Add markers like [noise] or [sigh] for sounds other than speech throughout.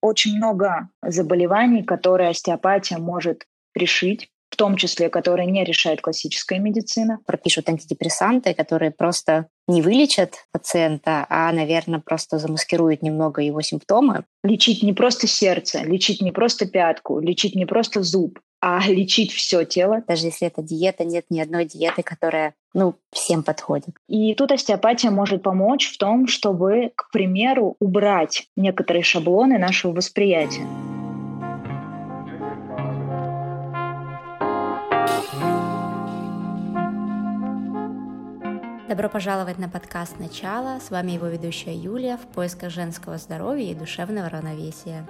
очень много заболеваний, которые остеопатия может решить в том числе, которые не решает классическая медицина. Пропишут антидепрессанты, которые просто не вылечат пациента, а, наверное, просто замаскируют немного его симптомы. Лечить не просто сердце, лечить не просто пятку, лечить не просто зуб, а лечить все тело. Даже если это диета, нет ни одной диеты, которая ну, всем подходит. И тут остеопатия может помочь в том, чтобы, к примеру, убрать некоторые шаблоны нашего восприятия. Добро пожаловать на подкаст «Начало». С вами его ведущая Юлия в поисках женского здоровья и душевного равновесия.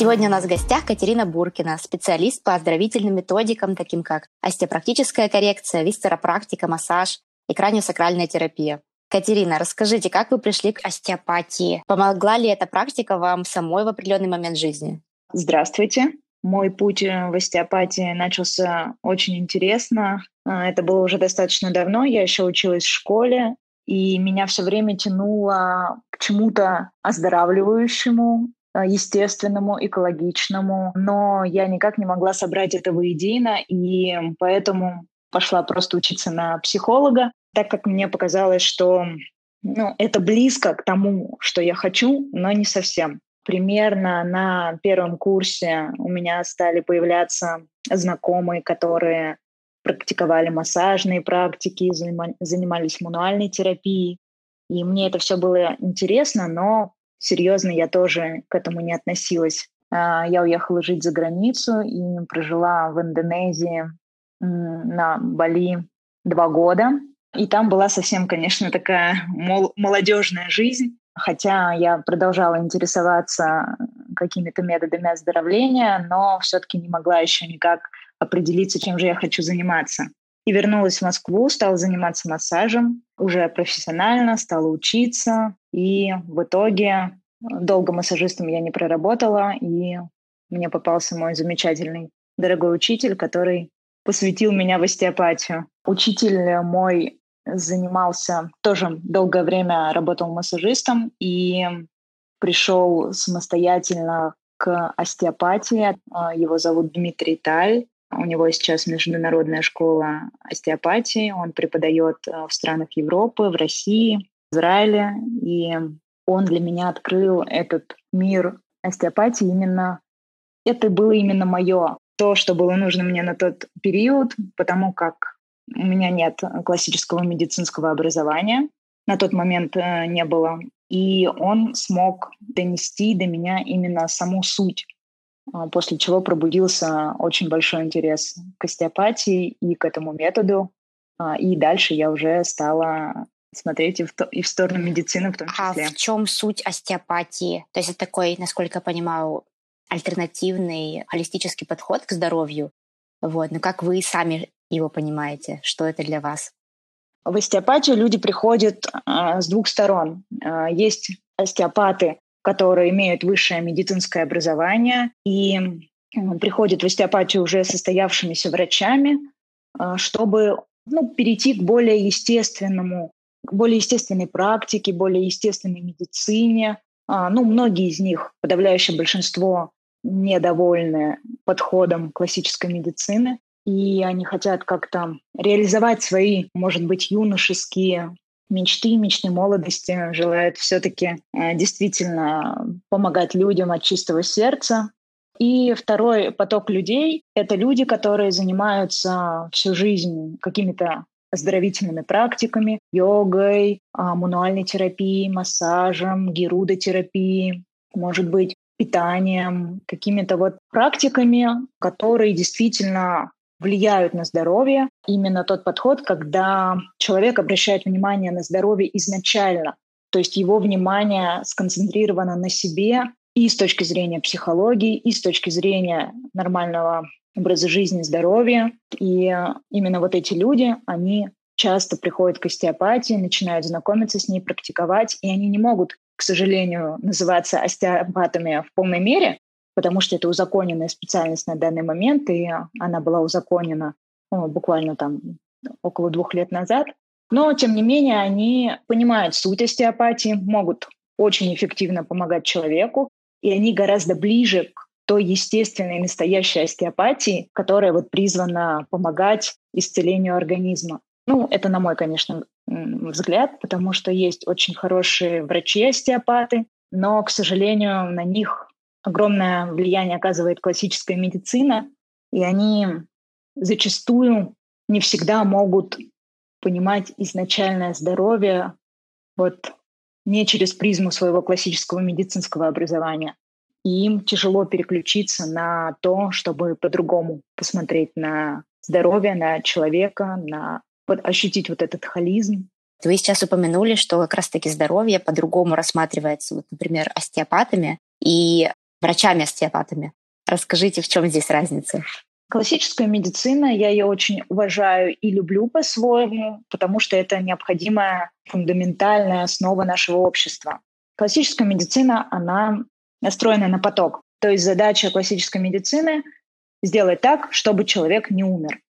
Сегодня у нас в гостях Катерина Буркина, специалист по оздоровительным методикам, таким как остеопрактическая коррекция, висцеропрактика, массаж и краниосакральная терапия. Катерина, расскажите, как вы пришли к остеопатии? Помогла ли эта практика вам самой в определенный момент жизни? Здравствуйте. Мой путь э, в остеопатии начался очень интересно. А, это было уже достаточно давно, я еще училась в школе, и меня все время тянуло к чему-то оздоравливающему, естественному, экологичному, но я никак не могла собрать это воедино, и поэтому пошла просто учиться на психолога, так как мне показалось, что ну, это близко к тому, что я хочу, но не совсем примерно на первом курсе у меня стали появляться знакомые, которые практиковали массажные практики, занимались мануальной терапией. И мне это все было интересно, но серьезно я тоже к этому не относилась. А, я уехала жить за границу и прожила в Индонезии на Бали два года. И там была совсем, конечно, такая молодежная жизнь. Хотя я продолжала интересоваться какими-то методами оздоровления, но все-таки не могла еще никак определиться, чем же я хочу заниматься. И вернулась в Москву, стала заниматься массажем уже профессионально, стала учиться. И в итоге долго массажистом я не проработала, и мне попался мой замечательный дорогой учитель, который посвятил меня в остеопатию. Учитель мой занимался, тоже долгое время работал массажистом и пришел самостоятельно к остеопатии. А, его зовут Дмитрий Таль. У него сейчас международная школа остеопатии. Он преподает а, в странах Европы, в России, Израиле. И он для меня открыл этот мир остеопатии именно... Это было именно мое, то, что было нужно мне на тот период, потому как у меня нет классического медицинского образования. На тот момент э, не было. И он смог донести до меня именно саму суть, после чего пробудился очень большой интерес к остеопатии и к этому методу. А, и дальше я уже стала смотреть и в, то, и в сторону медицины в том числе. А в чем суть остеопатии? То есть это такой, насколько я понимаю, альтернативный холистический подход к здоровью. Вот. Но как вы сами его понимаете? Что это для вас? В остеопатию люди приходят э, с двух сторон. Э, есть остеопаты, которые имеют высшее медицинское образование и приходят в остеопатию уже состоявшимися врачами, э, чтобы ну, перейти к более естественному, к более естественной практике, более естественной медицине. Э, ну, многие из них, подавляющее большинство, недовольны подходом классической медицины и они хотят как-то реализовать свои, может быть, юношеские мечты, мечты молодости, желают все-таки э, действительно помогать людям от чистого сердца. И второй поток людей — это люди, которые занимаются всю жизнь какими-то оздоровительными практиками, йогой, а, мануальной терапией, массажем, герудотерапией, может быть, питанием, какими-то вот практиками, которые действительно влияют на здоровье. Именно тот подход, когда человек обращает внимание на здоровье изначально, то есть его внимание сконцентрировано на себе и с точки зрения психологии, и с точки зрения нормального образа жизни, здоровья. И именно вот эти люди, они часто приходят к остеопатии, начинают знакомиться с ней, практиковать, и они не могут, к сожалению, называться остеопатами в полной мере, потому что это узаконенная специальность на данный момент, и она была узаконена ну, буквально там около двух лет назад. Но, тем не менее, они понимают суть остеопатии, могут очень эффективно помогать человеку, и они гораздо ближе к той естественной настоящей остеопатии, которая вот призвана помогать исцелению организма. Ну, это на мой, конечно, взгляд, потому что есть очень хорошие врачи-остеопаты, но, к сожалению, на них огромное влияние оказывает классическая медицина, и они зачастую не всегда могут понимать изначальное здоровье вот не через призму своего классического медицинского образования. И им тяжело переключиться на то, чтобы по-другому посмотреть на здоровье, на человека, на вот, ощутить вот этот холизм. Вы сейчас упомянули, что как раз-таки здоровье по-другому рассматривается, вот, например, остеопатами и врачами-остеопатами. Расскажите, в чем здесь разница? Классическая медицина, я ее очень уважаю и люблю по-своему, потому что это необходимая фундаментальная основа нашего общества. Классическая медицина, она настроена на поток. То есть задача классической медицины — сделать так, чтобы человек не умер.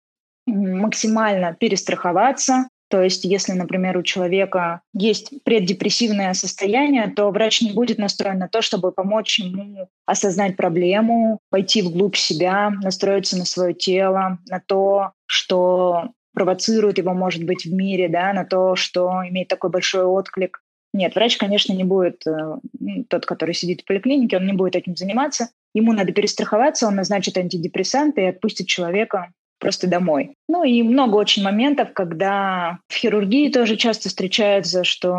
Максимально перестраховаться, то есть, если, например, у человека есть преддепрессивное состояние, то врач не будет настроен на то, чтобы помочь ему осознать проблему, пойти вглубь себя, настроиться на свое тело, на то, что провоцирует его, может быть, в мире, да, на то, что имеет такой большой отклик. Нет, врач, конечно, не будет, э, ну, тот, который сидит в поликлинике, он не будет этим заниматься. Ему надо перестраховаться, он назначит антидепрессанты и отпустит человека просто домой. Ну и много очень моментов, когда в хирургии тоже часто встречается, что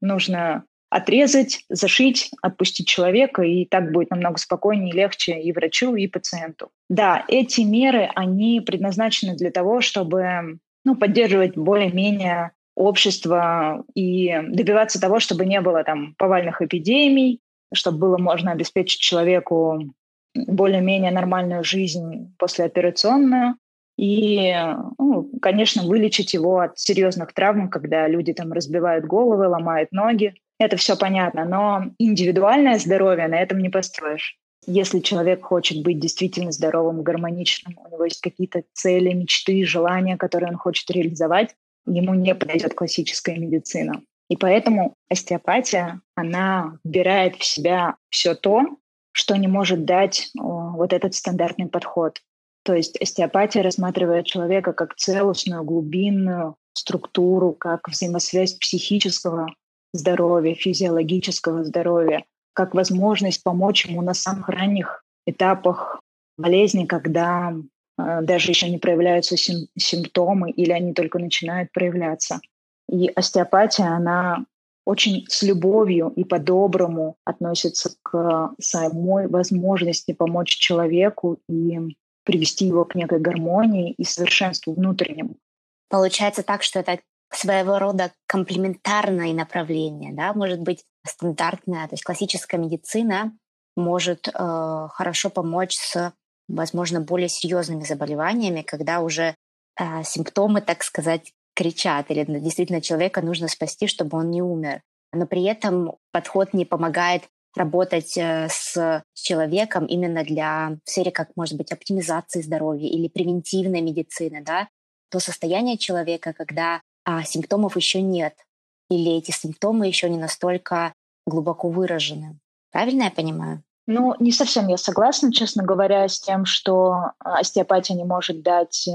нужно отрезать, зашить, отпустить человека, и так будет намного спокойнее и легче и врачу, и пациенту. Да, эти меры, они предназначены для того, чтобы ну, поддерживать более-менее общество и добиваться того, чтобы не было там повальных эпидемий, чтобы было можно обеспечить человеку более-менее нормальную жизнь послеоперационную. И, ну, конечно, вылечить его от серьезных травм, когда люди там разбивают головы, ломают ноги. Это все понятно, но индивидуальное здоровье на этом не построишь. Если человек хочет быть действительно здоровым, гармоничным, у него есть какие-то цели, мечты, желания, которые он хочет реализовать, ему не подойдет классическая медицина. И поэтому остеопатия, она вбирает в себя все то, что не может дать вот этот стандартный подход. То есть остеопатия рассматривает человека как целостную, глубинную структуру, как взаимосвязь психического здоровья, физиологического здоровья, как возможность помочь ему на самых ранних этапах болезни, когда э, даже еще не проявляются сим- симптомы или они только начинают проявляться. И остеопатия, она очень с любовью и по-доброму относится к самой возможности помочь человеку и привести его к некой гармонии и совершенству внутреннему. Получается так, что это своего рода комплементарное направление, да, может быть стандартная, то есть классическая медицина может э, хорошо помочь с, возможно, более серьезными заболеваниями, когда уже э, симптомы, так сказать, кричат, или действительно человека нужно спасти, чтобы он не умер. Но при этом подход не помогает работать э, с человеком именно для в сфере, как может быть, оптимизации здоровья или превентивной медицины, да, то состояние человека, когда а, симптомов еще нет, или эти симптомы еще не настолько глубоко выражены. Правильно я понимаю? Ну, не совсем я согласна, честно говоря, с тем, что остеопатия не может дать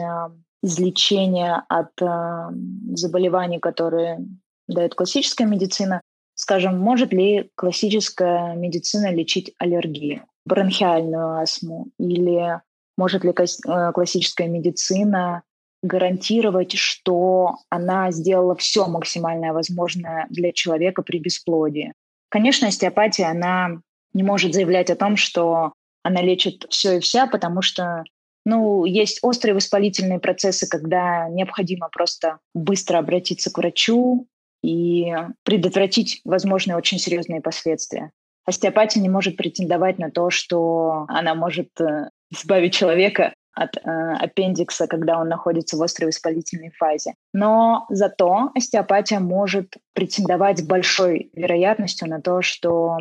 излечение от э, заболеваний, которые дает классическая медицина. Скажем, может ли классическая медицина лечить аллергию, бронхиальную астму? Или может ли э, классическая медицина гарантировать, что она сделала все максимальное возможное для человека при бесплодии? Конечно, остеопатия, она не может заявлять о том, что она лечит все и вся, потому что ну, есть острые воспалительные процессы, когда необходимо просто быстро обратиться к врачу, и предотвратить возможные очень серьезные последствия. Остеопатия не может претендовать на то, что она может э, избавить человека от э, аппендикса, когда он находится в острой воспалительной фазе. Но зато остеопатия может претендовать с большой вероятностью на то, что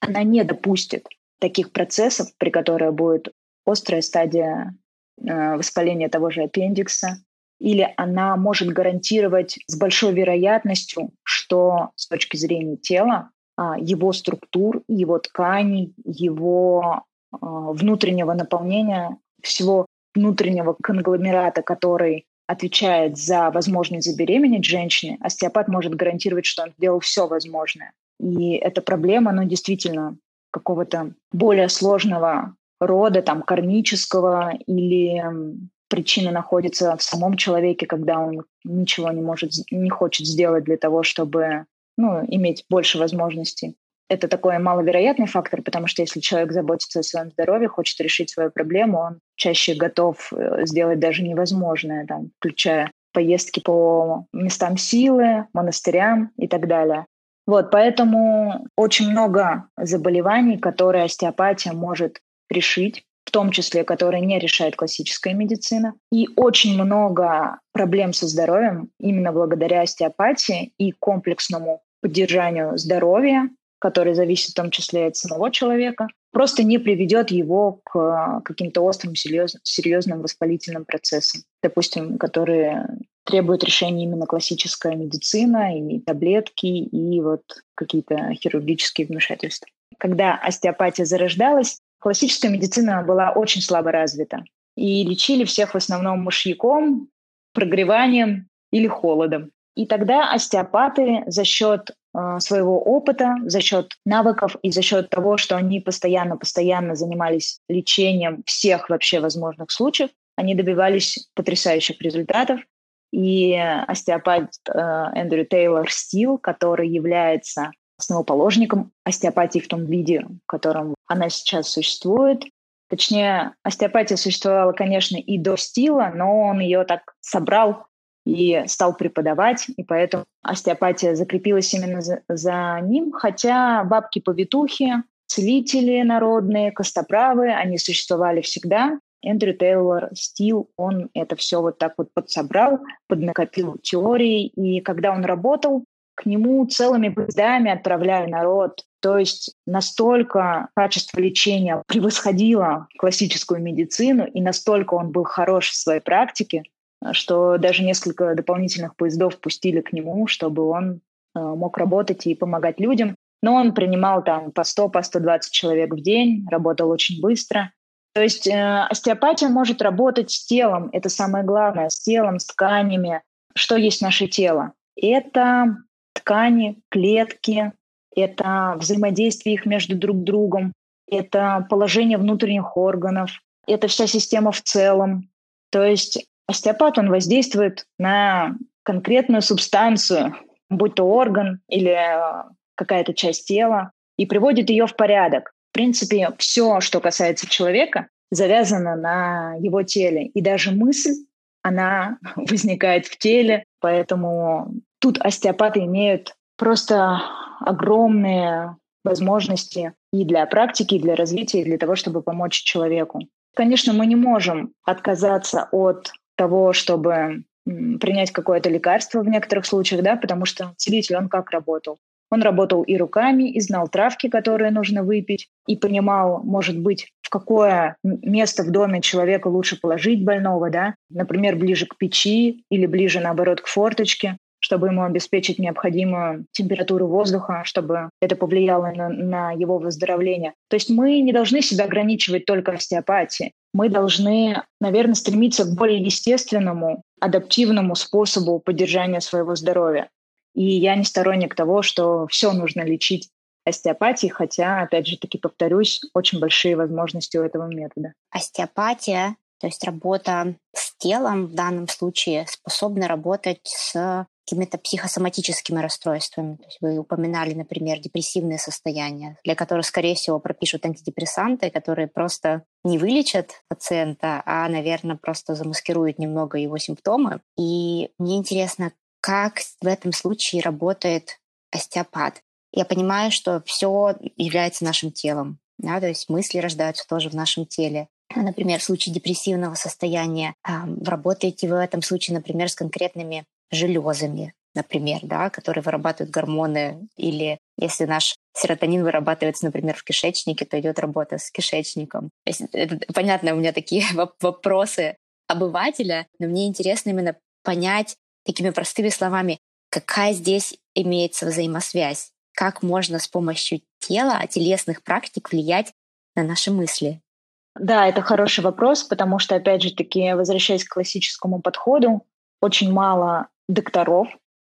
она не допустит таких процессов, при которых будет острая стадия э, воспаления того же аппендикса, или она может гарантировать с большой вероятностью, что с точки зрения тела, а, его структур, его тканей, его а, внутреннего наполнения, всего внутреннего конгломерата, который отвечает за возможность забеременеть женщине, остеопат может гарантировать, что он сделал все возможное. И эта проблема, ну, действительно, какого-то более сложного рода, там, кармического или причина находится в самом человеке, когда он ничего не может, не хочет сделать для того, чтобы ну, иметь больше возможностей. Это такой маловероятный фактор, потому что если человек заботится о своем здоровье, хочет решить свою проблему, он чаще готов э, сделать даже невозможное, там, включая поездки по местам силы, монастырям и так далее. Вот, поэтому очень много заболеваний, которые остеопатия может решить, в том числе, которые не решает классическая медицина. И очень много проблем со здоровьем именно благодаря остеопатии и комплексному поддержанию здоровья, который зависит в том числе от самого человека, просто не приведет его к каким-то острым, серьезным воспалительным процессам, допустим, которые требуют решения именно классическая медицина, и таблетки, и вот какие-то хирургические вмешательства. Когда остеопатия зарождалась, классическая медицина была очень слабо развита. И лечили всех в основном мышьяком, прогреванием или холодом. И тогда остеопаты за счет э, своего опыта, за счет навыков и за счет того, что они постоянно-постоянно занимались лечением всех вообще возможных случаев, они добивались потрясающих результатов. И остеопат э, Эндрю Тейлор Стил, который является основоположником остеопатии в том виде, в котором она сейчас существует. Точнее, остеопатия существовала, конечно, и до Стила, но он ее так собрал и стал преподавать, и поэтому остеопатия закрепилась именно за, за ним, хотя бабки-повитухи, целители народные, костоправы, они существовали всегда. Эндрю Тейлор Стил, он это все вот так вот подсобрал, поднакопил теории, и когда он работал, к нему целыми поездами отправляли народ. То есть настолько качество лечения превосходило классическую медицину, и настолько он был хорош в своей практике, что даже несколько дополнительных поездов пустили к нему, чтобы он э, мог работать и помогать людям. Но он принимал там по 100, по 120 человек в день, работал очень быстро. То есть э, остеопатия может работать с телом, это самое главное, с телом, с тканями. Что есть наше тело? Это ткани, клетки, это взаимодействие их между друг другом, это положение внутренних органов, это вся система в целом. То есть остеопат, он воздействует на конкретную субстанцию, будь то орган или э, какая-то часть тела, и приводит ее в порядок. В принципе, все, что касается человека, завязано на его теле. И даже мысль, она [laughs] возникает в теле, поэтому тут остеопаты имеют просто огромные возможности и для практики, и для развития, и для того, чтобы помочь человеку. Конечно, мы не можем отказаться от того, чтобы принять какое-то лекарство в некоторых случаях, да, потому что целитель, он как работал? Он работал и руками, и знал травки, которые нужно выпить, и понимал, может быть, в какое место в доме человека лучше положить больного, да, например, ближе к печи или ближе, наоборот, к форточке чтобы ему обеспечить необходимую температуру воздуха, чтобы это повлияло на, на его выздоровление. То есть мы не должны себя ограничивать только остеопатией. Мы должны, наверное, стремиться к более естественному, адаптивному способу поддержания своего здоровья. И я не сторонник того, что все нужно лечить остеопатией, хотя, опять же таки, повторюсь, очень большие возможности у этого метода. Остеопатия, то есть работа с телом в данном случае, способна работать с какими-то психосоматическими расстройствами. То есть вы упоминали, например, депрессивные состояния, для которых, скорее всего, пропишут антидепрессанты, которые просто не вылечат пациента, а, наверное, просто замаскируют немного его симптомы. И мне интересно, как в этом случае работает остеопат. Я понимаю, что все является нашим телом. Да, то есть мысли рождаются тоже в нашем теле. Например, в случае депрессивного состояния э, работаете вы в этом случае, например, с конкретными железами, например, да, которые вырабатывают гормоны, или если наш серотонин вырабатывается, например, в кишечнике, то идет работа с кишечником. Это, понятно, у меня такие [laughs] вопросы обывателя, но мне интересно именно понять такими простыми словами, какая здесь имеется взаимосвязь, как можно с помощью тела, телесных практик влиять на наши мысли? Да, это хороший вопрос, потому что, опять же таки, возвращаясь к классическому подходу, очень мало докторов,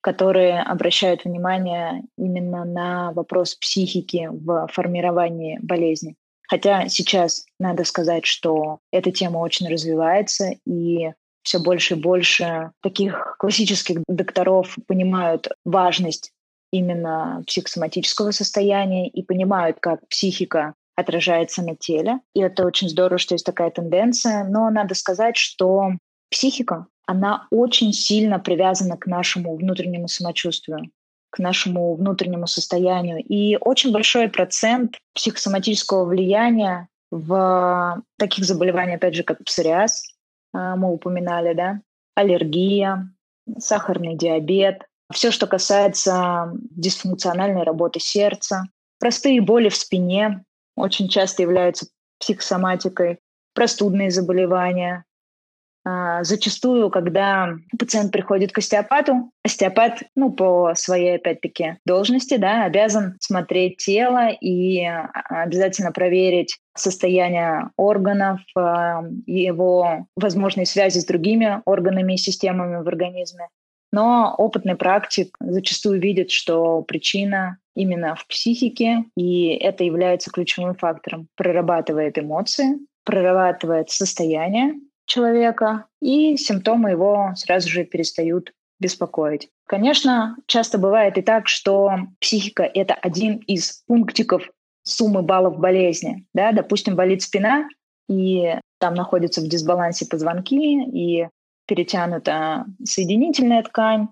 которые обращают внимание именно на вопрос психики в формировании болезни. Хотя сейчас надо сказать, что эта тема очень развивается, и все больше и больше таких классических докторов понимают важность именно психосоматического состояния и понимают, как психика отражается на теле. И это очень здорово, что есть такая тенденция. Но надо сказать, что психика, она очень сильно привязана к нашему внутреннему самочувствию к нашему внутреннему состоянию. И очень большой процент психосоматического влияния в таких заболеваниях, опять же, как псориаз, а, мы упоминали, да, аллергия, сахарный диабет, все, что касается дисфункциональной работы сердца, простые боли в спине, очень часто являются психосоматикой, простудные заболевания. А, зачастую, когда пациент приходит к остеопату, остеопат, ну, по своей, опять-таки, должности, да, обязан смотреть тело и а, обязательно проверить состояние органов, а, его возможные связи с другими органами и системами в организме. Но опытный практик зачастую видит, что причина именно в психике, и это является ключевым фактором. Прорабатывает эмоции, прорабатывает состояние человека, и симптомы его сразу же перестают беспокоить. Конечно, часто бывает и так, что психика — это один из пунктиков суммы баллов болезни. Да? Допустим, болит спина, и там находятся в дисбалансе позвонки, и перетянута соединительная ткань,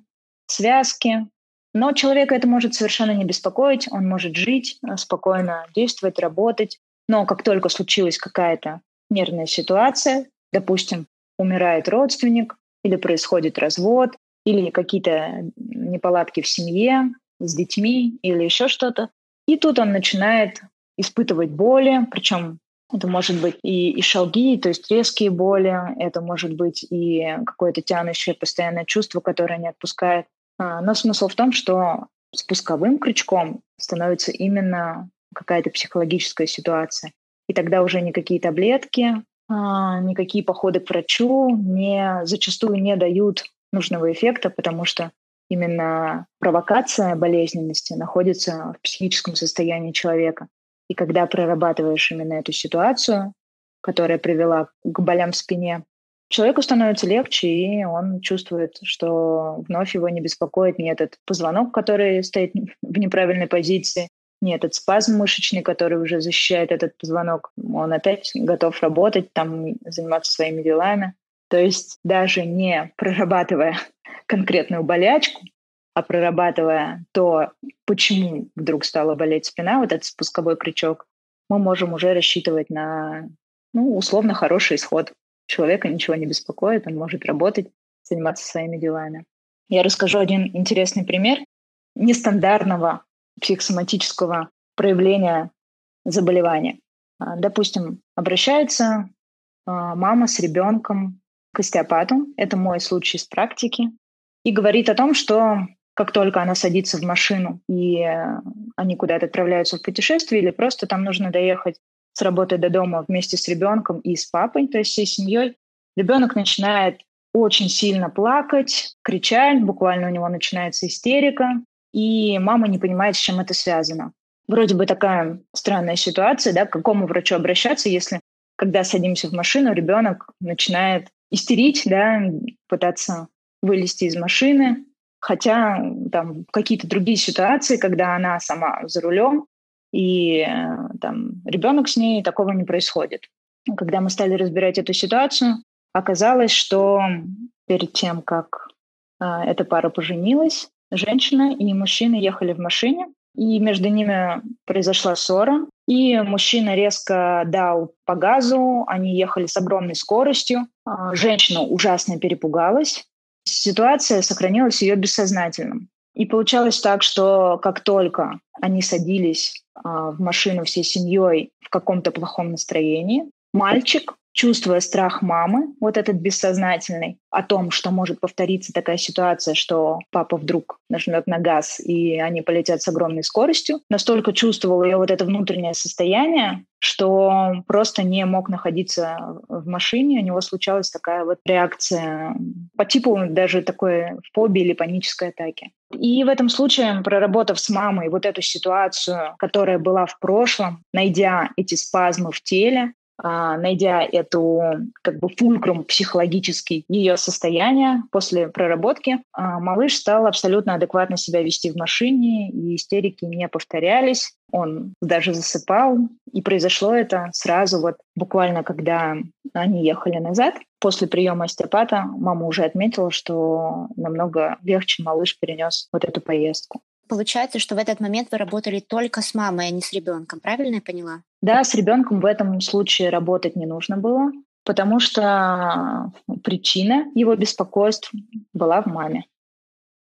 связки. Но человека это может совершенно не беспокоить, он может жить, э, спокойно действовать, работать. Но как только случилась какая-то нервная ситуация, допустим, умирает родственник, или происходит развод, или какие-то неполадки в семье с детьми, или еще что-то, и тут он начинает испытывать боли, причем это может быть и, и шалги, то есть резкие боли, это может быть и какое-то тянущее постоянное чувство, которое не отпускает. А, но смысл в том, что спусковым крючком становится именно какая-то психологическая ситуация. И тогда уже никакие таблетки, никакие походы к врачу не, зачастую не дают нужного эффекта, потому что именно провокация болезненности находится в психическом состоянии человека. И когда прорабатываешь именно эту ситуацию, которая привела к болям в спине, человеку становится легче, и он чувствует, что вновь его не беспокоит ни этот позвонок, который стоит в неправильной позиции, ни этот спазм мышечный, который уже защищает этот позвонок. Он опять готов работать, там, заниматься своими делами. То есть даже не прорабатывая [laughs] конкретную болячку, а прорабатывая то, почему вдруг стала болеть спина, вот этот спусковой крючок, мы можем уже рассчитывать на, ну, условно хороший исход. Человека ничего не беспокоит, он может работать, заниматься своими делами. Я расскажу один интересный пример нестандартного психосоматического проявления заболевания. А, допустим, обращается а, мама с ребенком к остеопату, это мой случай с практики, и говорит о том, что как только она садится в машину и они куда-то отправляются в путешествие или просто там нужно доехать с работы до дома вместе с ребенком и с папой, то есть всей семьей, ребенок начинает очень сильно плакать, кричать, буквально у него начинается истерика, и мама не понимает, с чем это связано. Вроде бы такая странная ситуация, да, к какому врачу обращаться, если когда садимся в машину, ребенок начинает истерить, да, пытаться вылезти из машины, Хотя там какие-то другие ситуации, когда она сама за рулем, и э, там ребенок с ней, такого не происходит. Когда мы стали разбирать эту ситуацию, оказалось, что перед тем, как э, эта пара поженилась, женщина и мужчина ехали в машине, и между ними произошла ссора, и мужчина резко дал по газу, они ехали с огромной скоростью, а женщина ужасно перепугалась, ситуация сохранилась ее бессознательным. И получалось так, что как только они садились а, в машину всей семьей в каком-то плохом настроении, мальчик чувствуя страх мамы, вот этот бессознательный, о том, что может повториться такая ситуация, что папа вдруг нажмет на газ, и они полетят с огромной скоростью, настолько чувствовал ее вот это внутреннее состояние, что просто не мог находиться в машине. У него случалась такая вот реакция по типу даже такой фобии или панической атаки. И в этом случае, проработав с мамой вот эту ситуацию, которая была в прошлом, найдя эти спазмы в теле, найдя эту как бы фулкрум психологический ее состояние после проработки, а, малыш стал абсолютно адекватно себя вести в машине, и истерики не повторялись. Он даже засыпал, и произошло это сразу вот буквально, когда они ехали назад. После приема остеопата мама уже отметила, что намного легче малыш перенес вот эту поездку. Получается, что в этот момент вы работали только с мамой, а не с ребенком. Правильно я поняла? Да, с ребенком в этом случае работать не нужно было, потому что причина его беспокойств была в маме.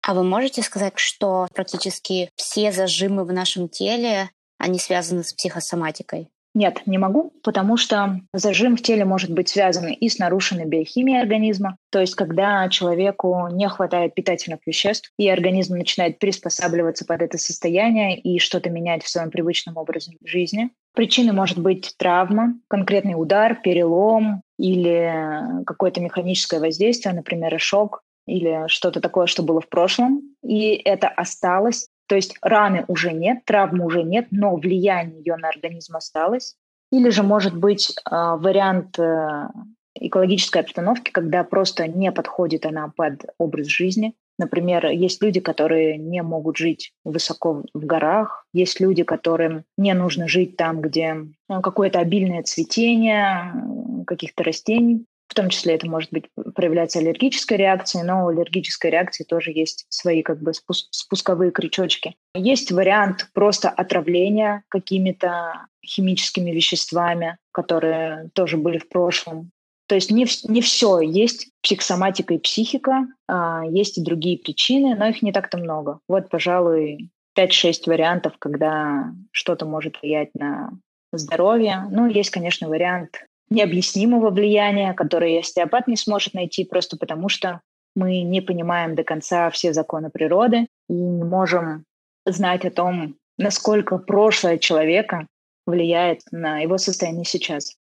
А вы можете сказать, что практически все зажимы в нашем теле, они связаны с психосоматикой? Нет, не могу, потому что зажим в теле может быть связан и с нарушенной биохимией организма, то есть когда человеку не хватает питательных веществ, и организм начинает приспосабливаться под это состояние и что-то менять в своем привычном образе жизни. Причиной может быть травма, конкретный удар, перелом или какое-то механическое воздействие, например, шок или что-то такое, что было в прошлом, и это осталось то есть раны уже нет, травмы уже нет, но влияние ее на организм осталось. Или же может быть э, вариант э, экологической обстановки, когда просто не подходит она под образ жизни. Например, есть люди, которые не могут жить высоко в горах, есть люди, которым не нужно жить там, где ну, какое-то обильное цветение каких-то растений. В том числе это может быть проявляться аллергической реакцией, но у аллергической реакции тоже есть свои как бы спусковые крючочки. Есть вариант просто отравления какими-то химическими веществами, которые тоже были в прошлом. То есть не, не все есть психосоматика и психика, а есть и другие причины, но их не так-то много. Вот, пожалуй, 5-6 вариантов, когда что-то может влиять на здоровье. Ну, есть, конечно, вариант необъяснимого влияния, которое остеопат не сможет найти просто потому, что мы не понимаем до конца все законы природы и не можем знать о том, насколько прошлое человека влияет на его состояние сейчас.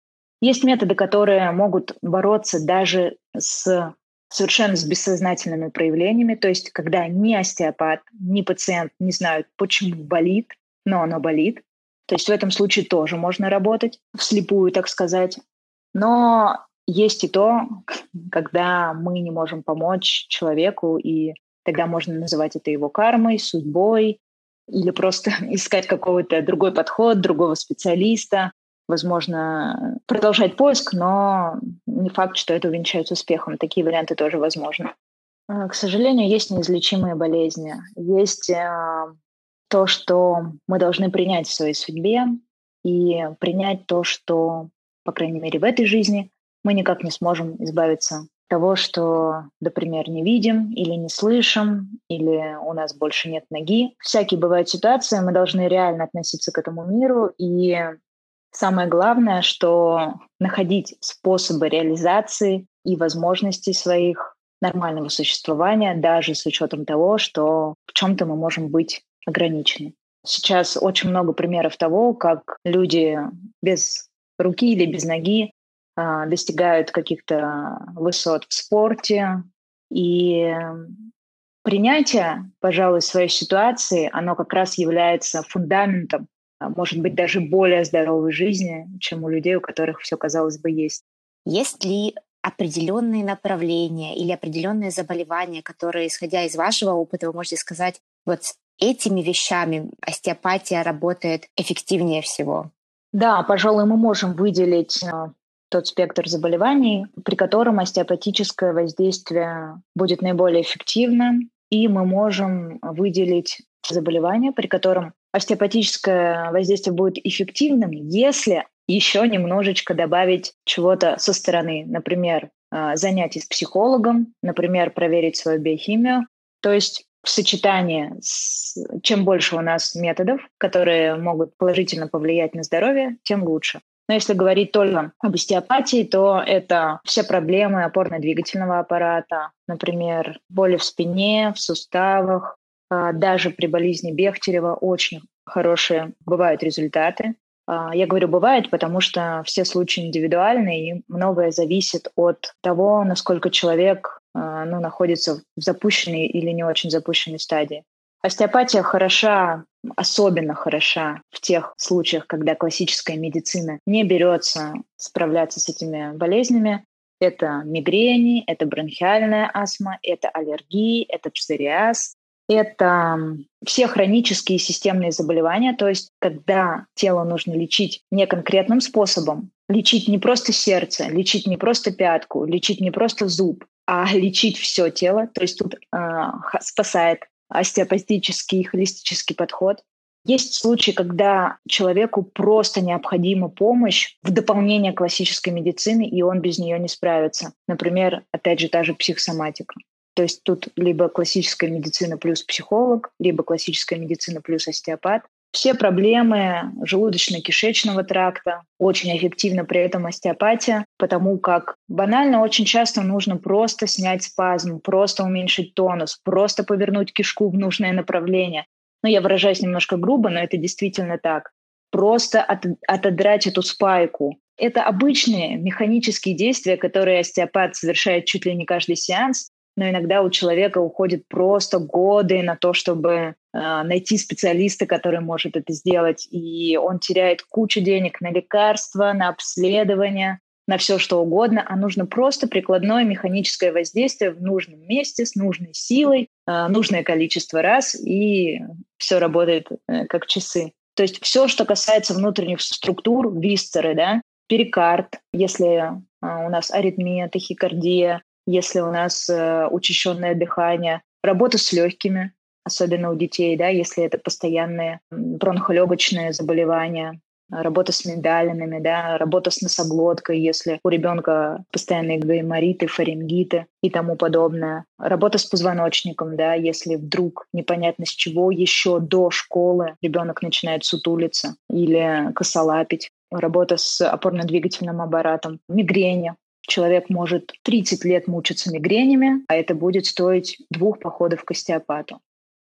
Есть методы, которые могут бороться даже с совершенно с бессознательными проявлениями, то есть когда ни остеопат, ни пациент не знают, почему болит, но оно болит. То есть в этом случае тоже можно работать вслепую, так сказать. Но есть и то, когда мы не можем помочь человеку, и тогда можно называть это его кармой, судьбой, или просто [laughs] искать какой-то другой подход, другого специалиста, возможно, продолжать поиск, но не факт, что это увенчается успехом. Такие варианты тоже возможны. А, к сожалению, есть неизлечимые болезни. Есть э, то, что мы должны принять в своей судьбе, и принять то, что по крайней мере в этой жизни, мы никак не сможем избавиться от того, что, например, не видим или не слышим, или у нас больше нет ноги. Всякие бывают ситуации, мы должны реально относиться к этому миру. И самое главное, что находить способы реализации и возможностей своих нормального существования, даже с учетом того, что в чем-то мы можем быть ограничены. Сейчас очень много примеров того, как люди без руки или без ноги а, достигают каких-то высот в спорте. И принятие, пожалуй, своей ситуации, оно как раз является фундаментом, а, может быть, даже более здоровой жизни, чем у людей, у которых все, казалось бы, есть. Есть ли определенные направления или определенные заболевания, которые, исходя из вашего опыта, вы можете сказать, вот с этими вещами остеопатия работает эффективнее всего? Да, пожалуй, мы можем выделить э, тот спектр заболеваний, при котором остеопатическое воздействие будет наиболее эффективным, и мы можем выделить заболевания, при котором остеопатическое воздействие будет эффективным, если еще немножечко добавить чего-то со стороны, например, э, занятий с психологом, например, проверить свою биохимию. То есть в сочетании с чем больше у нас методов, которые могут положительно повлиять на здоровье, тем лучше. Но если говорить только об остеопатии, то это все проблемы опорно-двигательного аппарата, например, боли в спине, в суставах, а, даже при болезни Бехтерева очень хорошие бывают результаты. А, я говорю «бывает», потому что все случаи индивидуальны, и многое зависит от того, насколько человек а, ну, находится в запущенной или не очень запущенной стадии. Остеопатия хороша, особенно хороша в тех случаях, когда классическая медицина не берется справляться с этими болезнями. Это мигрени, это бронхиальная астма, это аллергии, это псориаз, это все хронические системные заболевания, то есть когда тело нужно лечить не конкретным способом, лечить не просто сердце, лечить не просто пятку, лечить не просто зуб, а [laughs] лечить все тело, то есть тут э, спасает остеопатический, холистический подход. Есть случаи, когда человеку просто необходима помощь в дополнение классической медицины, и он без нее не справится. Например, опять же, та же психосоматика. То есть тут либо классическая медицина плюс психолог, либо классическая медицина плюс остеопат. Все проблемы желудочно-кишечного тракта, очень эффективна при этом остеопатия, потому как банально очень часто нужно просто снять спазм, просто уменьшить тонус, просто повернуть кишку в нужное направление. Ну, я выражаюсь немножко грубо, но это действительно так. Просто от, отодрать эту спайку. Это обычные механические действия, которые остеопат совершает чуть ли не каждый сеанс, но иногда у человека уходит просто годы на то, чтобы э, найти специалиста, который может это сделать, и он теряет кучу денег на лекарства, на обследование, на все что угодно, а нужно просто прикладное механическое воздействие в нужном месте с нужной силой, э, нужное количество раз, и все работает э, как часы. То есть все, что касается внутренних структур, висцеры, да, перикард, если у нас аритмия, тахикардия, если у нас э, учащенное дыхание, работа с легкими, особенно у детей, да, если это постоянные бронхолегочные заболевания, работа с миндалинами, да, работа с носоглоткой, если у ребенка постоянные гаймориты, фарингиты и тому подобное. Работа с позвоночником, да, если вдруг непонятно с чего еще до школы ребенок начинает сутулиться или косолапить. Работа с опорно-двигательным аппаратом, мигрени, Человек может 30 лет мучиться мигренями, а это будет стоить двух походов к остеопату.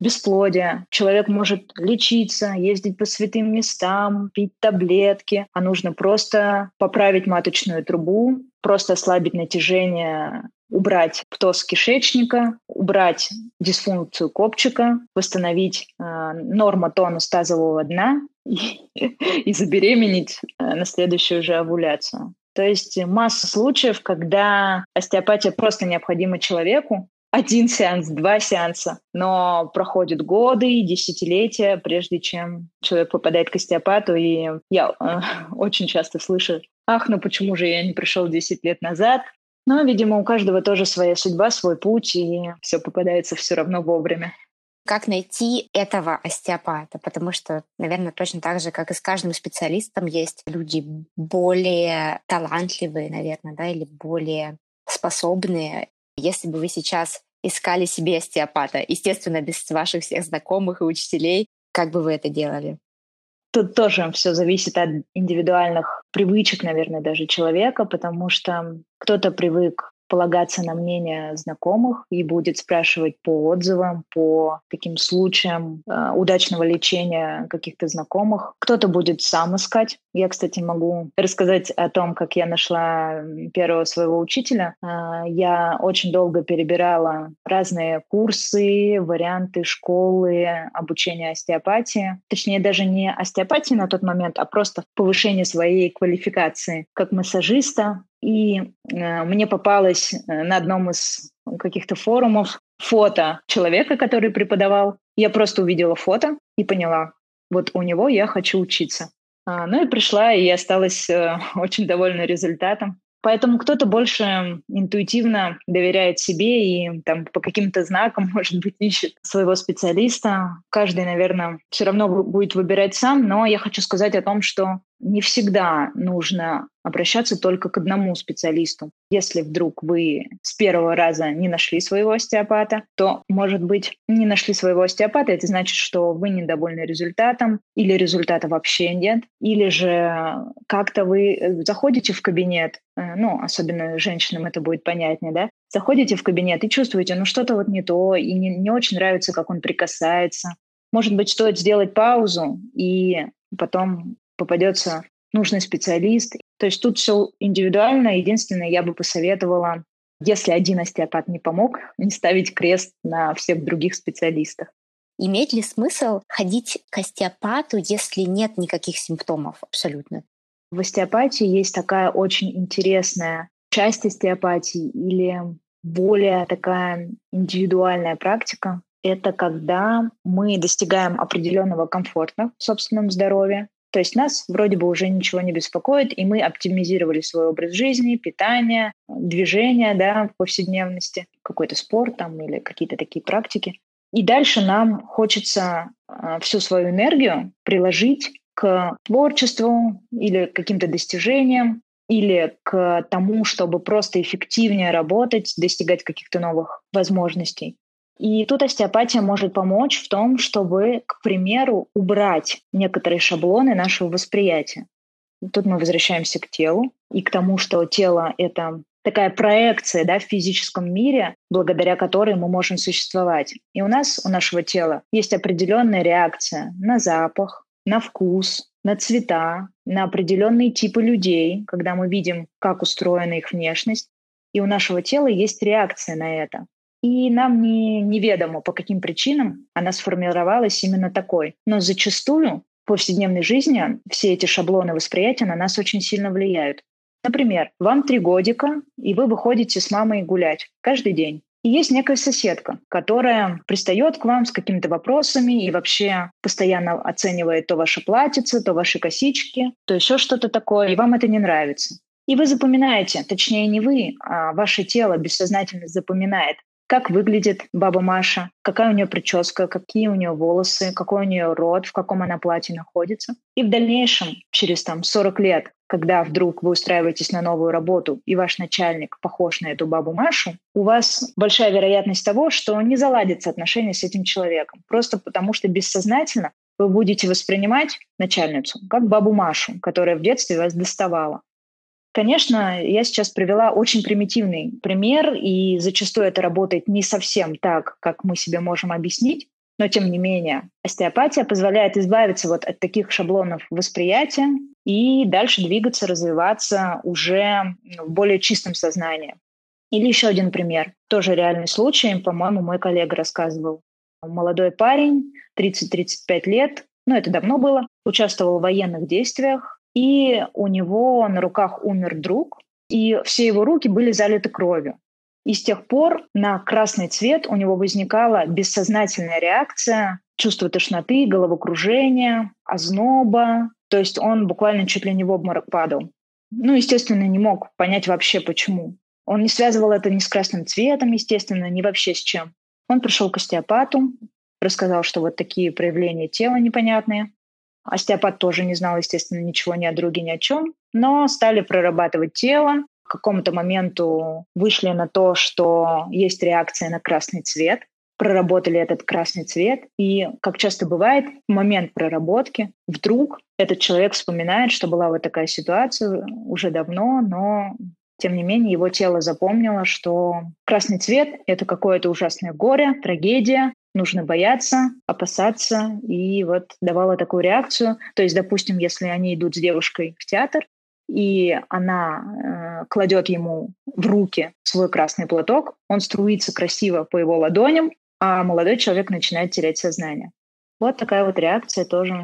Бесплодие. Человек может лечиться, ездить по святым местам, пить таблетки, а нужно просто поправить маточную трубу, просто ослабить натяжение, убрать птоз кишечника, убрать дисфункцию копчика, восстановить э, нормотонус тазового дна [laughs] и, забеременеть э, на следующую же овуляцию. То есть масса случаев, когда остеопатия просто необходима человеку, один сеанс, два сеанса, но проходят годы и десятилетия, прежде чем человек попадает к остеопату, и я э, [laughs] очень часто слышу, ах, ну почему же я не пришел 10 лет назад? Но, видимо, у каждого тоже своя судьба, свой путь, и все попадается все равно вовремя как найти этого остеопата, потому что, наверное, точно так же, как и с каждым специалистом, есть люди более талантливые, наверное, да, или более способные. Если бы вы сейчас искали себе остеопата, естественно, без ваших всех знакомых и учителей, как бы вы это делали? Тут тоже все зависит от индивидуальных привычек, наверное, даже человека, потому что кто-то привык полагаться на мнение знакомых и будет спрашивать по отзывам, по таким случаям э, удачного лечения каких-то знакомых. Кто-то будет сам искать. Я, кстати, могу рассказать о том, как я нашла первого своего учителя. Э, я очень долго перебирала разные курсы, варианты школы обучения остеопатии. Точнее, даже не остеопатии на тот момент, а просто повышение своей квалификации как массажиста, и э, мне попалось э, на одном из каких-то форумов фото человека, который преподавал. Я просто увидела фото и поняла, вот у него я хочу учиться. А, ну и пришла, и осталась э, [laughs] очень довольна результатом. Поэтому кто-то больше интуитивно доверяет себе и там по каким-то знакам, [laughs] может быть, ищет своего специалиста. Каждый, наверное, все равно будет выбирать сам, но я хочу сказать о том, что не всегда нужно обращаться только к одному специалисту. Если вдруг вы с первого раза не нашли своего остеопата, то, может быть, не нашли своего остеопата, это значит, что вы недовольны результатом, или результата вообще нет, или же как-то вы э, заходите в кабинет, э, ну, особенно женщинам это будет понятнее, да, заходите в кабинет и чувствуете, ну, что-то вот не то, и не, не очень нравится, как он прикасается. Может быть, стоит сделать паузу и потом попадется нужный специалист. То есть тут все индивидуально. Единственное, я бы посоветовала, если один остеопат не помог, [laughs] не ставить крест на всех других специалистах. Имеет ли смысл ходить к остеопату, если нет никаких симптомов абсолютно? В остеопатии есть такая очень интересная часть остеопатии или более такая индивидуальная практика. Это когда мы достигаем определенного комфорта в собственном здоровье, то есть нас вроде бы уже ничего не беспокоит, и мы оптимизировали свой образ жизни, питание, движение да, в повседневности, какой-то спорт там или какие-то такие практики. И дальше нам хочется э, всю свою энергию приложить к творчеству или к каким-то достижениям, или к тому, чтобы просто эффективнее работать, достигать каких-то новых возможностей. И тут остеопатия может помочь в том, чтобы, к примеру, убрать некоторые шаблоны нашего восприятия. Тут мы возвращаемся к телу и к тому, что тело — это такая проекция да, в физическом мире, благодаря которой мы можем существовать. И у нас, у нашего тела, есть определенная реакция на запах, на вкус, на цвета, на определенные типы людей, когда мы видим, как устроена их внешность. И у нашего тела есть реакция на это. И нам не, неведомо, по каким причинам она сформировалась именно такой. Но зачастую в повседневной жизни все эти шаблоны восприятия на нас очень сильно влияют. Например, вам три годика, и вы выходите с мамой гулять каждый день. И есть некая соседка, которая пристает к вам с какими-то вопросами и вообще постоянно оценивает то ваше платьице, то ваши косички, то еще что-то такое, и вам это не нравится. И вы запоминаете, точнее не вы, а ваше тело бессознательно запоминает, как выглядит баба Маша, какая у нее прическа, какие у нее волосы, какой у нее рот, в каком она платье находится. И в дальнейшем, через там 40 лет, когда вдруг вы устраиваетесь на новую работу, и ваш начальник похож на эту бабу Машу, у вас большая вероятность того, что не заладятся отношения с этим человеком. Просто потому что бессознательно вы будете воспринимать начальницу как бабу Машу, которая в детстве вас доставала. Конечно, я сейчас привела очень примитивный пример, и зачастую это работает не совсем так, как мы себе можем объяснить, но тем не менее остеопатия позволяет избавиться вот от таких шаблонов восприятия и дальше двигаться, развиваться уже в более чистом сознании. Или еще один пример, тоже реальный случай, по-моему, мой коллега рассказывал. Молодой парень, 30-35 лет, ну это давно было, участвовал в военных действиях, и у него на руках умер друг, и все его руки были залиты кровью. И с тех пор на красный цвет у него возникала бессознательная реакция, чувство тошноты, головокружения, озноба. То есть он буквально чуть ли не в обморок падал. Ну, естественно, не мог понять вообще почему. Он не связывал это ни с красным цветом, естественно, ни вообще с чем. Он пришел к остеопату, рассказал, что вот такие проявления тела непонятные. Остеопат тоже не знал, естественно, ничего ни о друге, ни о чем, но стали прорабатывать тело. К какому-то моменту вышли на то, что есть реакция на красный цвет, проработали этот красный цвет, и, как часто бывает, в момент проработки вдруг этот человек вспоминает, что была вот такая ситуация уже давно, но тем не менее, его тело запомнило, что красный цвет — это какое-то ужасное горе, трагедия, нужно бояться, опасаться, и вот давала такую реакцию. То есть, допустим, если они идут с девушкой в театр, и она э, кладет ему в руки свой красный платок, он струится красиво по его ладоням, а молодой человек начинает терять сознание. Вот такая вот реакция тоже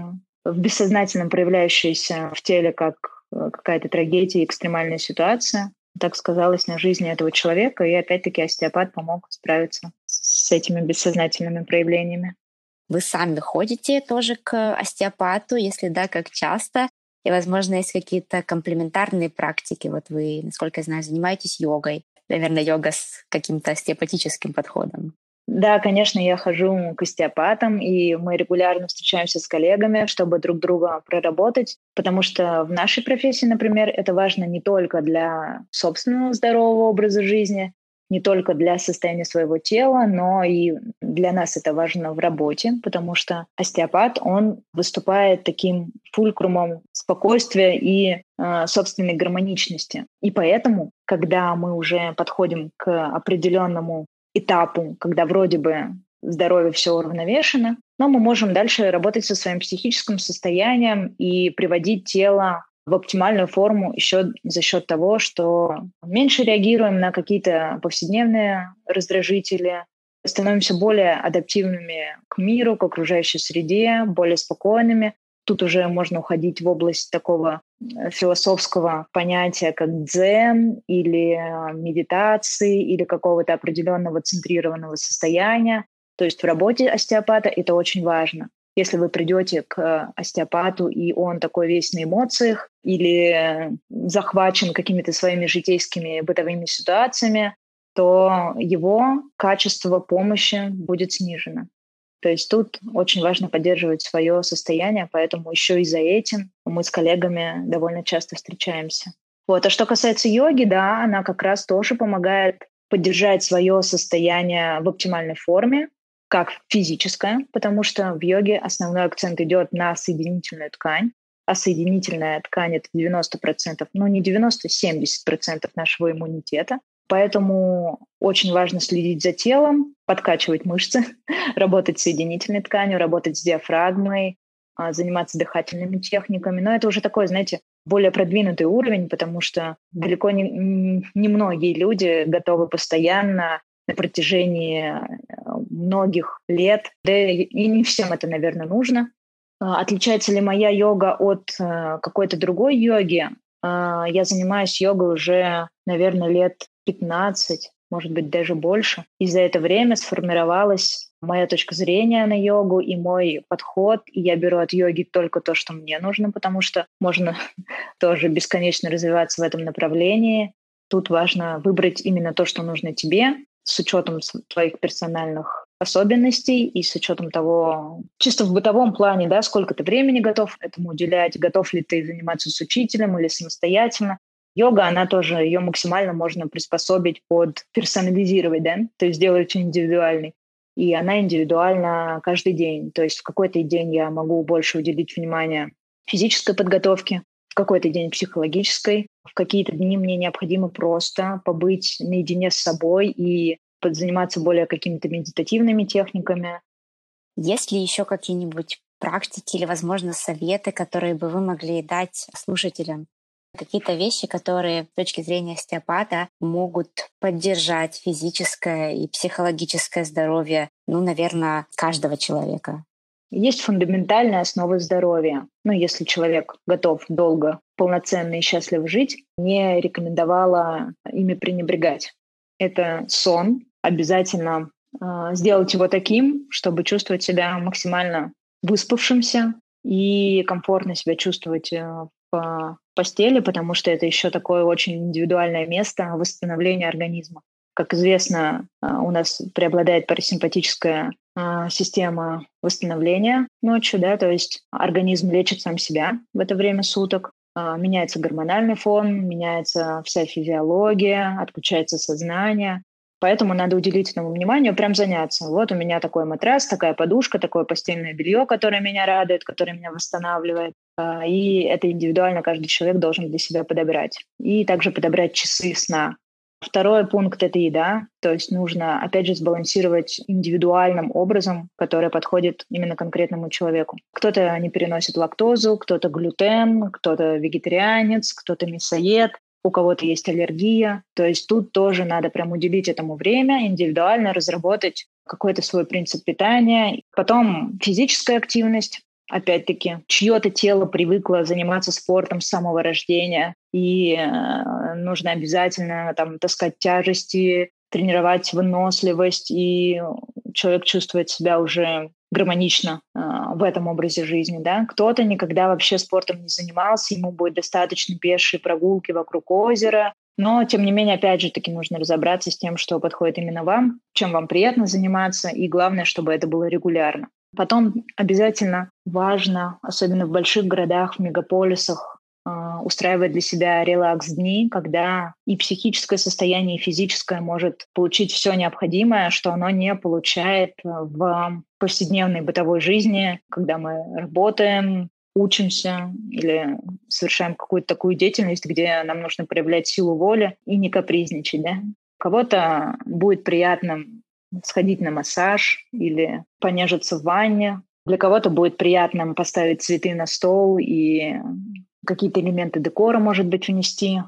в бессознательном проявляющаяся в теле как э, какая-то трагедия, экстремальная ситуация так сказалось на жизни этого человека, и опять-таки остеопат помог справиться с этими бессознательными проявлениями. Вы сами ходите тоже к остеопату, если да, как часто? И, возможно, есть какие-то комплементарные практики. Вот вы, насколько я знаю, занимаетесь йогой. Наверное, йога с каким-то остеопатическим подходом. Да, конечно, я хожу к остеопатам, и мы регулярно встречаемся с коллегами, чтобы друг друга проработать, потому что в нашей профессии, например, это важно не только для собственного здорового образа жизни, не только для состояния своего тела, но и для нас это важно в работе, потому что остеопат, он выступает таким фулькрумом спокойствия и э, собственной гармоничности. И поэтому, когда мы уже подходим к определенному этапу, когда вроде бы здоровье все уравновешено, но мы можем дальше работать со своим психическим состоянием и приводить тело в оптимальную форму еще за счет того, что меньше реагируем на какие-то повседневные раздражители, становимся более адаптивными к миру, к окружающей среде, более спокойными. Тут уже можно уходить в область такого э, философского понятия, как дзен или э, медитации, или какого-то определенного центрированного состояния. То есть в работе остеопата это очень важно. Если вы придете к остеопату, и он такой весь на эмоциях или захвачен какими-то своими житейскими бытовыми ситуациями, то его качество помощи будет снижено. То есть тут очень важно поддерживать свое состояние, поэтому еще и за этим мы с коллегами довольно часто встречаемся. Вот. А что касается йоги, да, она как раз тоже помогает поддержать свое состояние в оптимальной форме, как физическое, потому что в йоге основной акцент идет на соединительную ткань, а соединительная ткань — это 90%, ну не 90, 70% нашего иммунитета. Поэтому очень важно следить за телом, подкачивать мышцы, [laughs] работать с соединительной тканью, работать с диафрагмой, а, заниматься дыхательными техниками. Но это уже такой, знаете, более продвинутый уровень, потому что далеко не, не многие люди готовы постоянно на протяжении многих лет, да и не всем это, наверное, нужно. А, отличается ли моя йога от э, какой-то другой йоги? А, я занимаюсь йогой уже, наверное, лет 15, может быть, даже больше. И за это время сформировалась моя точка зрения на йогу и мой подход. И я беру от йоги только то, что мне нужно, потому что можно [laughs] тоже бесконечно развиваться в этом направлении. Тут важно выбрать именно то, что нужно тебе, с учетом твоих персональных особенностей и с учетом того, чисто в бытовом плане, да, сколько ты времени готов этому уделять, готов ли ты заниматься с учителем или самостоятельно. Йога, она тоже, ее максимально можно приспособить под персонализировать, да, то есть сделать индивидуальный. И она индивидуальна каждый день. То есть в какой-то день я могу больше уделить внимание физической подготовке, в какой-то день психологической, в какие-то дни мне необходимо просто побыть наедине с собой и заниматься более какими-то медитативными техниками. Есть ли еще какие-нибудь практики или, возможно, советы, которые бы вы могли дать слушателям? Какие-то вещи, которые с точки зрения остеопата могут поддержать физическое и психологическое здоровье, ну, наверное, каждого человека. Есть фундаментальные основы здоровья. Ну, если человек готов долго, полноценно и счастливо жить, не рекомендовала ими пренебрегать. Это сон. Обязательно э, сделать его таким, чтобы чувствовать себя максимально выспавшимся и комфортно себя чувствовать э, в постели, потому что это еще такое очень индивидуальное место восстановления организма. Как известно, а, у нас преобладает парасимпатическая а, система восстановления ночью, да, то есть организм лечит сам себя в это время суток, а, меняется гормональный фон, меняется вся физиология, отключается сознание. Поэтому надо уделить этому вниманию, прям заняться. Вот у меня такой матрас, такая подушка, такое постельное белье, которое меня радует, которое меня восстанавливает. И это индивидуально каждый человек должен для себя подобрать. И также подобрать часы сна. Второй пункт — это еда. То есть нужно, опять же, сбалансировать индивидуальным образом, который подходит именно конкретному человеку. Кто-то не переносит лактозу, кто-то глютен, кто-то вегетарианец, кто-то мясоед, у кого-то есть аллергия. То есть тут тоже надо прям уделить этому время, индивидуально разработать какой-то свой принцип питания. Потом физическая активность опять-таки, чье-то тело привыкло заниматься спортом с самого рождения, и э, нужно обязательно там таскать тяжести, тренировать выносливость, и человек чувствует себя уже гармонично э, в этом образе жизни, да. Кто-то никогда вообще спортом не занимался, ему будет достаточно пешей прогулки вокруг озера, Но, тем не менее, опять же таки нужно разобраться с тем, что подходит именно вам, чем вам приятно заниматься, и главное, чтобы это было регулярно. Потом обязательно важно, особенно в больших городах, в мегаполисах, а, устраивать для себя релакс-дни, когда и психическое состояние, и физическое может получить все необходимое, что оно не получает в повседневной бытовой жизни, когда мы работаем, учимся или совершаем какую-то такую деятельность, где нам нужно проявлять силу воли и не капризничать. Да? Кого-то будет приятным сходить на массаж или понежиться в ванне. Для кого-то будет приятным поставить цветы на стол и какие-то элементы декора, может быть, внести.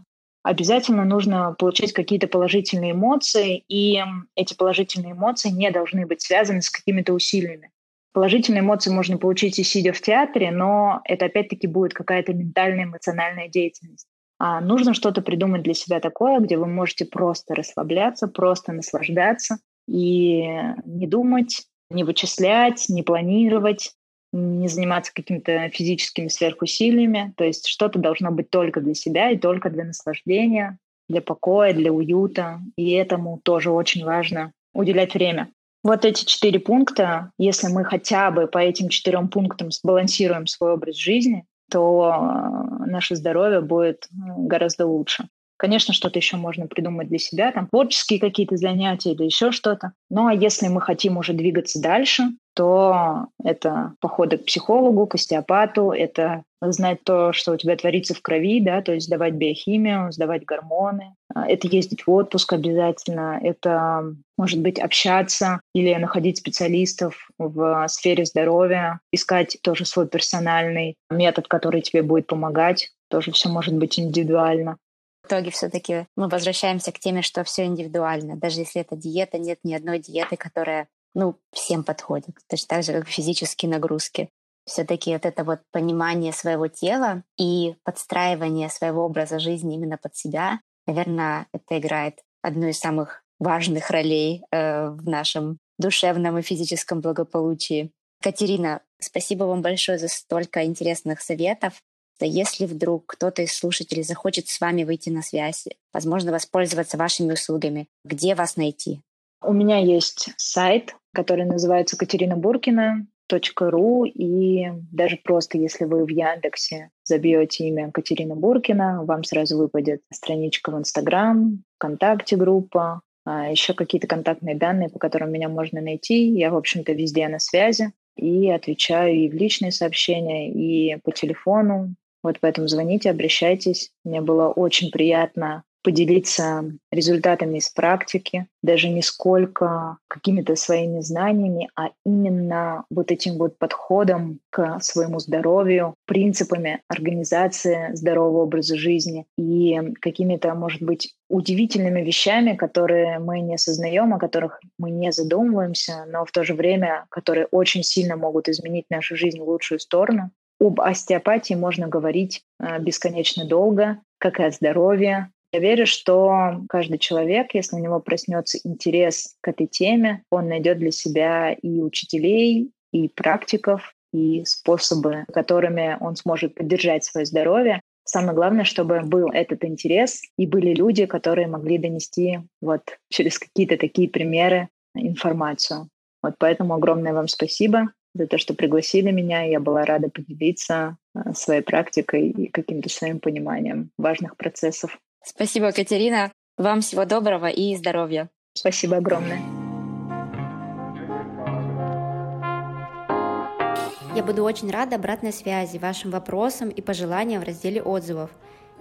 Обязательно нужно получать какие-то положительные эмоции, и эти положительные эмоции не должны быть связаны с какими-то усилиями. Положительные эмоции можно получить и сидя в театре, но это опять-таки будет какая-то ментальная, эмоциональная деятельность. А нужно что-то придумать для себя такое, где вы можете просто расслабляться, просто наслаждаться и не думать, не вычислять, не планировать, не заниматься какими-то физическими сверхусилиями. То есть что-то должно быть только для себя и только для наслаждения, для покоя, для уюта. И этому тоже очень важно уделять время. Вот эти четыре пункта, если мы хотя бы по этим четырем пунктам сбалансируем свой образ жизни, то э, наше здоровье будет э, гораздо лучше. Конечно, что-то еще можно придумать для себя, там творческие какие-то занятия или еще что-то. Ну а если мы хотим уже двигаться дальше, то это походы к психологу, к остеопату, это знать то, что у тебя творится в крови, да, то есть сдавать биохимию, сдавать гормоны. А, это ездить в отпуск обязательно, это, может быть, общаться или находить специалистов в сфере здоровья, искать тоже свой персональный метод, который тебе будет помогать. Тоже все может быть индивидуально. В итоге все-таки мы возвращаемся к теме, что все индивидуально. Даже если это диета, нет ни одной диеты, которая ну, всем подходит. Точно так же, как физические нагрузки. Все-таки вот это вот понимание своего тела и подстраивание своего образа жизни именно под себя, наверное, это играет одну из самых важных ролей э, в нашем душевном и физическом благополучии. Катерина, спасибо вам большое за столько интересных советов. Если вдруг кто-то из слушателей захочет с вами выйти на связь, возможно, воспользоваться вашими услугами, где вас найти? У меня есть сайт, который называется Катерина Буркина ру и даже просто если вы в Яндексе забьете имя Катерина Буркина, вам сразу выпадет страничка в Инстаграм, ВКонтакте группа, а еще какие-то контактные данные, по которым меня можно найти. Я, в общем-то, везде на связи и отвечаю и в личные сообщения, и по телефону. Вот поэтому звоните, обращайтесь. Мне было очень приятно поделиться результатами из практики, даже не сколько какими-то своими знаниями, а именно вот этим вот подходом к своему здоровью, принципами организации здорового образа жизни и какими-то, может быть, удивительными вещами, которые мы не осознаем, о которых мы не задумываемся, но в то же время, которые очень сильно могут изменить нашу жизнь в лучшую сторону. Об остеопатии можно говорить э, бесконечно долго, как и о здоровье. Я верю, что каждый человек, если у него проснется интерес к этой теме, он найдет для себя и учителей, и практиков, и способы, которыми он сможет поддержать свое здоровье. Самое главное, чтобы был этот интерес, и были люди, которые могли донести вот через какие-то такие примеры информацию. Вот поэтому огромное вам спасибо за то, что пригласили меня. Я была рада поделиться э, своей практикой и каким-то своим пониманием важных процессов. Спасибо, Катерина. Вам всего доброго и здоровья. Спасибо огромное. Я буду очень рада обратной связи, вашим вопросам и пожеланиям в разделе отзывов.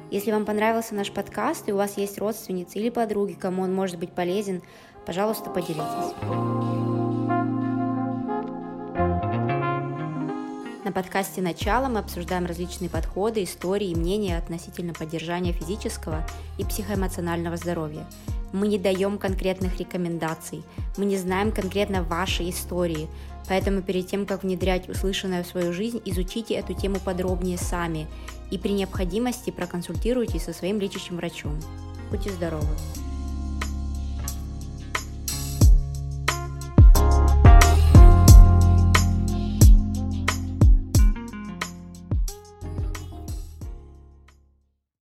Если вам понравился наш подкаст и у вас есть родственницы или подруги, кому он может быть полезен, пожалуйста, поделитесь. На подкасте «Начало» мы обсуждаем различные подходы, истории и мнения относительно поддержания физического и психоэмоционального здоровья. Мы не даем конкретных рекомендаций, мы не знаем конкретно вашей истории, поэтому перед тем, как внедрять услышанное в свою жизнь, изучите эту тему подробнее сами и при необходимости проконсультируйтесь со своим лечащим врачом. Будьте здоровы!